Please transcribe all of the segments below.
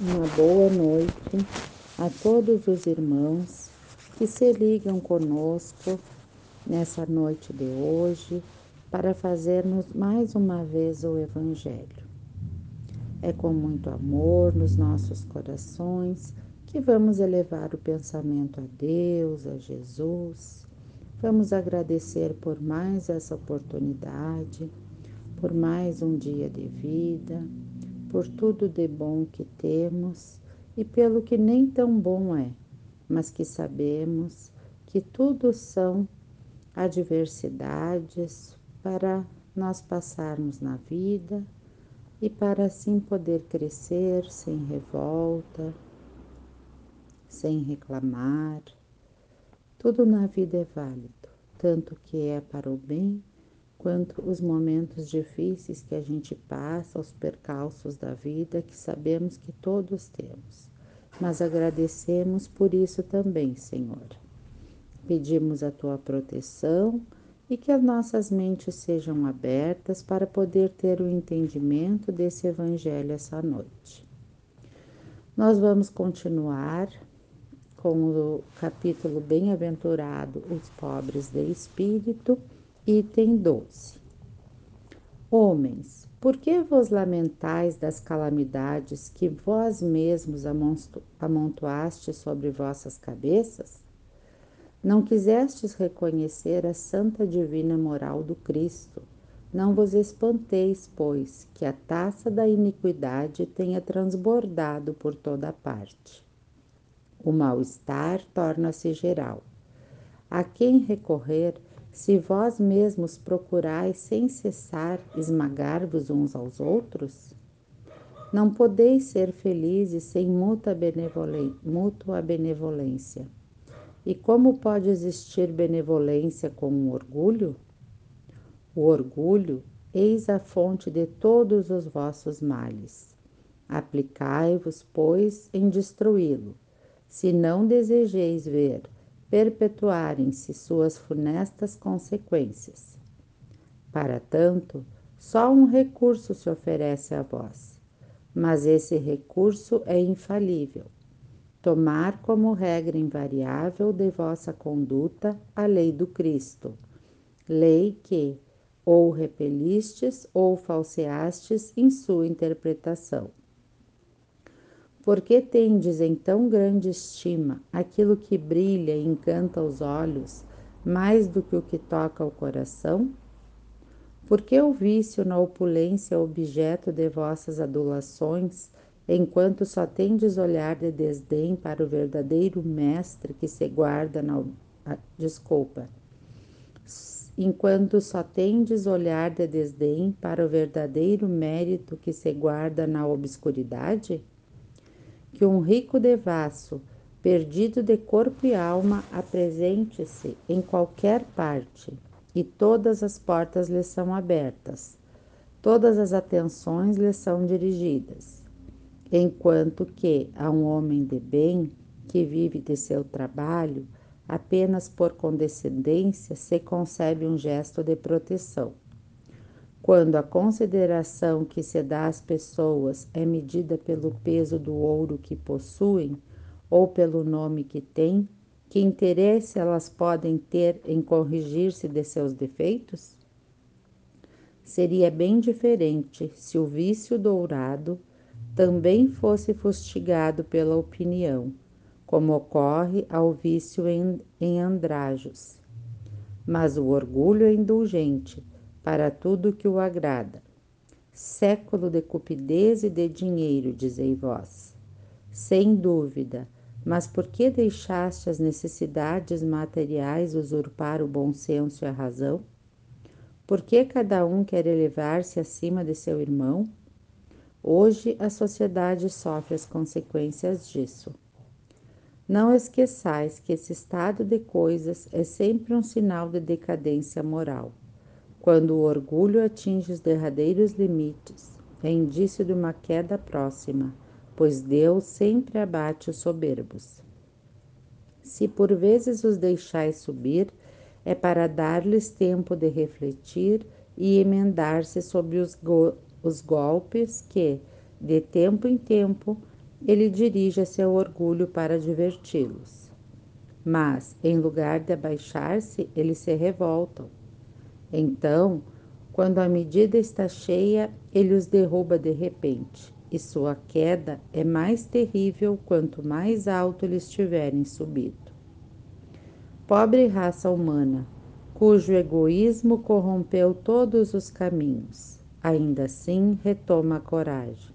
uma boa noite a todos os irmãos que se ligam conosco nessa noite de hoje para fazermos mais uma vez o Evangelho. É com muito amor nos nossos corações que vamos elevar o pensamento a Deus, a Jesus. Vamos agradecer por mais essa oportunidade, por mais um dia de vida por tudo de bom que temos e pelo que nem tão bom é, mas que sabemos que tudo são adversidades para nós passarmos na vida e para assim poder crescer sem revolta, sem reclamar. Tudo na vida é válido, tanto que é para o bem quanto os momentos difíceis que a gente passa, os percalços da vida que sabemos que todos temos. Mas agradecemos por isso também, Senhor. Pedimos a tua proteção e que as nossas mentes sejam abertas para poder ter o entendimento desse Evangelho essa noite. Nós vamos continuar com o capítulo Bem-aventurado os pobres de espírito Item 12. Homens, por que vos lamentais das calamidades que vós mesmos amontoastes sobre vossas cabeças? Não quisestes reconhecer a santa divina moral do Cristo. Não vos espanteis, pois, que a taça da iniquidade tenha transbordado por toda parte. O mal-estar torna-se geral. A quem recorrer, se vós mesmos procurais sem cessar esmagar-vos uns aos outros? Não podeis ser felizes sem mútua benevolência. E como pode existir benevolência com o orgulho? O orgulho, eis a fonte de todos os vossos males. Aplicai-vos, pois, em destruí-lo, se não desejeis ver perpetuarem-se suas funestas consequências. Para tanto, só um recurso se oferece a vós, mas esse recurso é infalível. Tomar como regra invariável de vossa conduta a lei do Cristo, lei que ou repelistes ou falseastes em sua interpretação por que tendes em tão grande estima aquilo que brilha e encanta os olhos mais do que o que toca o coração? Por que o vício na opulência é objeto de vossas adulações, enquanto só tendes olhar de desdém para o verdadeiro mestre que se guarda na. Desculpa. Enquanto só tendes olhar de desdém para o verdadeiro mérito que se guarda na obscuridade? Que um rico devasso, perdido de corpo e alma, apresente-se em qualquer parte, e todas as portas lhe são abertas, todas as atenções lhe são dirigidas, enquanto que a um homem de bem, que vive de seu trabalho, apenas por condescendência se concebe um gesto de proteção quando a consideração que se dá às pessoas é medida pelo peso do ouro que possuem ou pelo nome que têm, que interesse elas podem ter em corrigir-se de seus defeitos? Seria bem diferente se o vício dourado também fosse fustigado pela opinião, como ocorre ao vício em, em andrajos. Mas o orgulho é indulgente para tudo que o agrada. Século de cupidez e de dinheiro, dizei vós. Sem dúvida, mas por que deixaste as necessidades materiais usurpar o bom senso e a razão? Por que cada um quer elevar-se acima de seu irmão? Hoje a sociedade sofre as consequências disso. Não esqueçais que esse estado de coisas é sempre um sinal de decadência moral. Quando o orgulho atinge os derradeiros limites, é indício de uma queda próxima, pois Deus sempre abate os soberbos. Se por vezes os deixais subir, é para dar-lhes tempo de refletir e emendar-se sobre os, go os golpes que, de tempo em tempo, ele dirige seu orgulho para diverti-los. Mas, em lugar de abaixar-se, eles se revoltam. Então, quando a medida está cheia, ele os derruba de repente, e sua queda é mais terrível quanto mais alto eles tiverem subido. Pobre raça humana, cujo egoísmo corrompeu todos os caminhos, ainda assim retoma a coragem.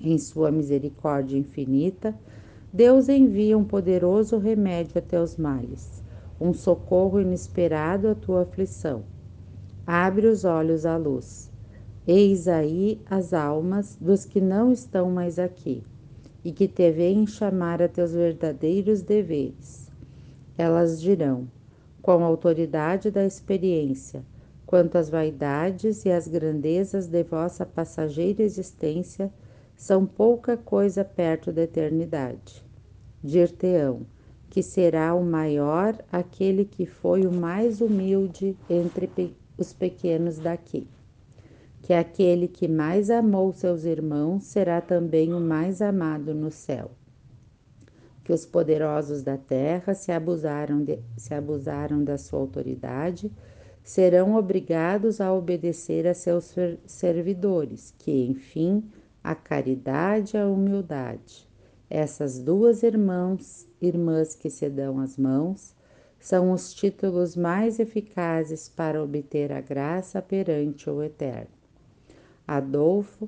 Em sua misericórdia infinita, Deus envia um poderoso remédio a teus males, um socorro inesperado à tua aflição Abre os olhos à luz. Eis aí as almas dos que não estão mais aqui e que te veem chamar a teus verdadeiros deveres. Elas dirão, com a autoridade da experiência, quanto às vaidades e as grandezas de vossa passageira existência são pouca coisa perto da eternidade. Dir-te-ão que será o maior aquele que foi o mais humilde entre os pequenos daqui. Que aquele que mais amou seus irmãos será também o mais amado no céu. Que os poderosos da terra se abusaram, de, se abusaram da sua autoridade serão obrigados a obedecer a seus servidores, que, enfim, a caridade e a humildade. Essas duas irmãs, irmãs que se dão as mãos, são os títulos mais eficazes para obter a graça perante o Eterno. Adolfo,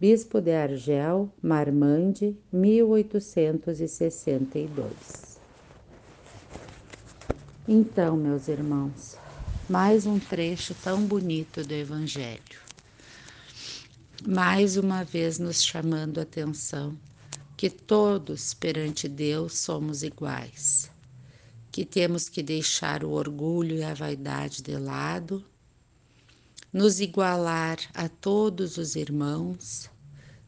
Bispo de Argel, Marmande, 1862. Então, meus irmãos, mais um trecho tão bonito do Evangelho. Mais uma vez nos chamando a atenção que todos perante Deus somos iguais que temos que deixar o orgulho e a vaidade de lado, nos igualar a todos os irmãos,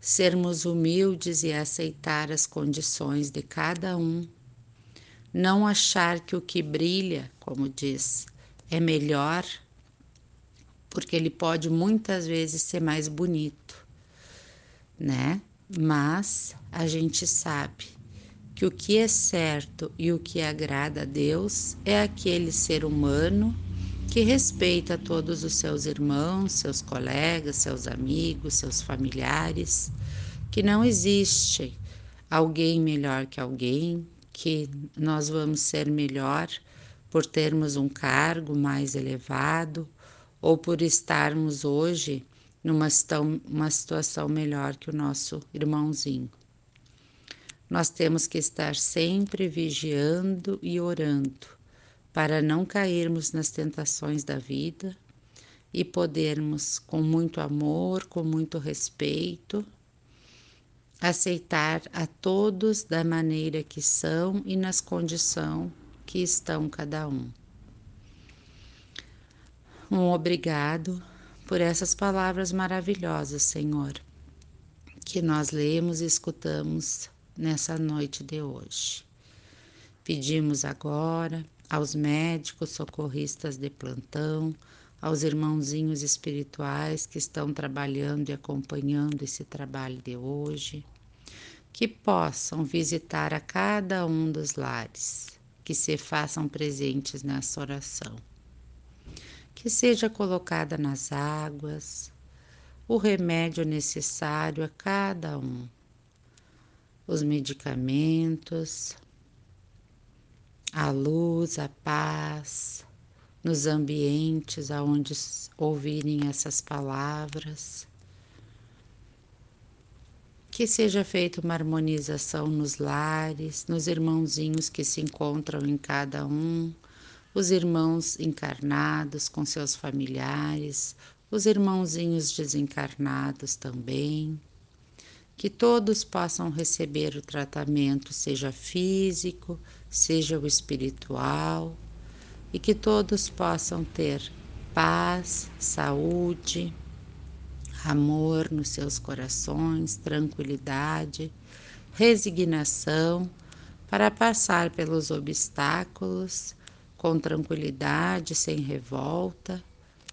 sermos humildes e aceitar as condições de cada um, não achar que o que brilha, como diz, é melhor, porque ele pode muitas vezes ser mais bonito, né? Mas a gente sabe que o que é certo e o que agrada a Deus é aquele ser humano que respeita todos os seus irmãos, seus colegas, seus amigos, seus familiares, que não existe alguém melhor que alguém, que nós vamos ser melhor por termos um cargo mais elevado ou por estarmos hoje numa uma situação melhor que o nosso irmãozinho. Nós temos que estar sempre vigiando e orando para não cairmos nas tentações da vida e podermos, com muito amor, com muito respeito, aceitar a todos da maneira que são e nas condições que estão cada um. Um obrigado por essas palavras maravilhosas, Senhor, que nós lemos e escutamos nessa noite de hoje. Pedimos agora aos médicos socorristas de plantão, aos irmãozinhos espirituais que estão trabalhando e acompanhando esse trabalho de hoje, que possam visitar a cada um dos lares, que se façam presentes nessa oração. Que seja colocada nas águas o remédio necessário a cada um os medicamentos, a luz, a paz nos ambientes aonde ouvirem essas palavras. Que seja feita uma harmonização nos lares, nos irmãozinhos que se encontram em cada um, os irmãos encarnados com seus familiares, os irmãozinhos desencarnados também que todos possam receber o tratamento, seja físico, seja o espiritual, e que todos possam ter paz, saúde, amor nos seus corações, tranquilidade, resignação para passar pelos obstáculos com tranquilidade, sem revolta,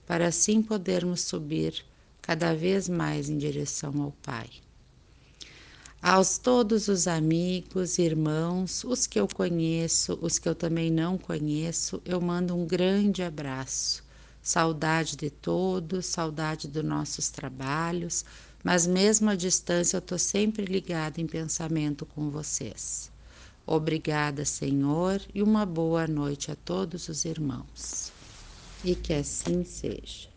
para assim podermos subir cada vez mais em direção ao Pai. Aos todos os amigos, irmãos, os que eu conheço, os que eu também não conheço, eu mando um grande abraço. Saudade de todos, saudade dos nossos trabalhos, mas mesmo à distância eu estou sempre ligada em pensamento com vocês. Obrigada, Senhor, e uma boa noite a todos os irmãos. E que assim seja.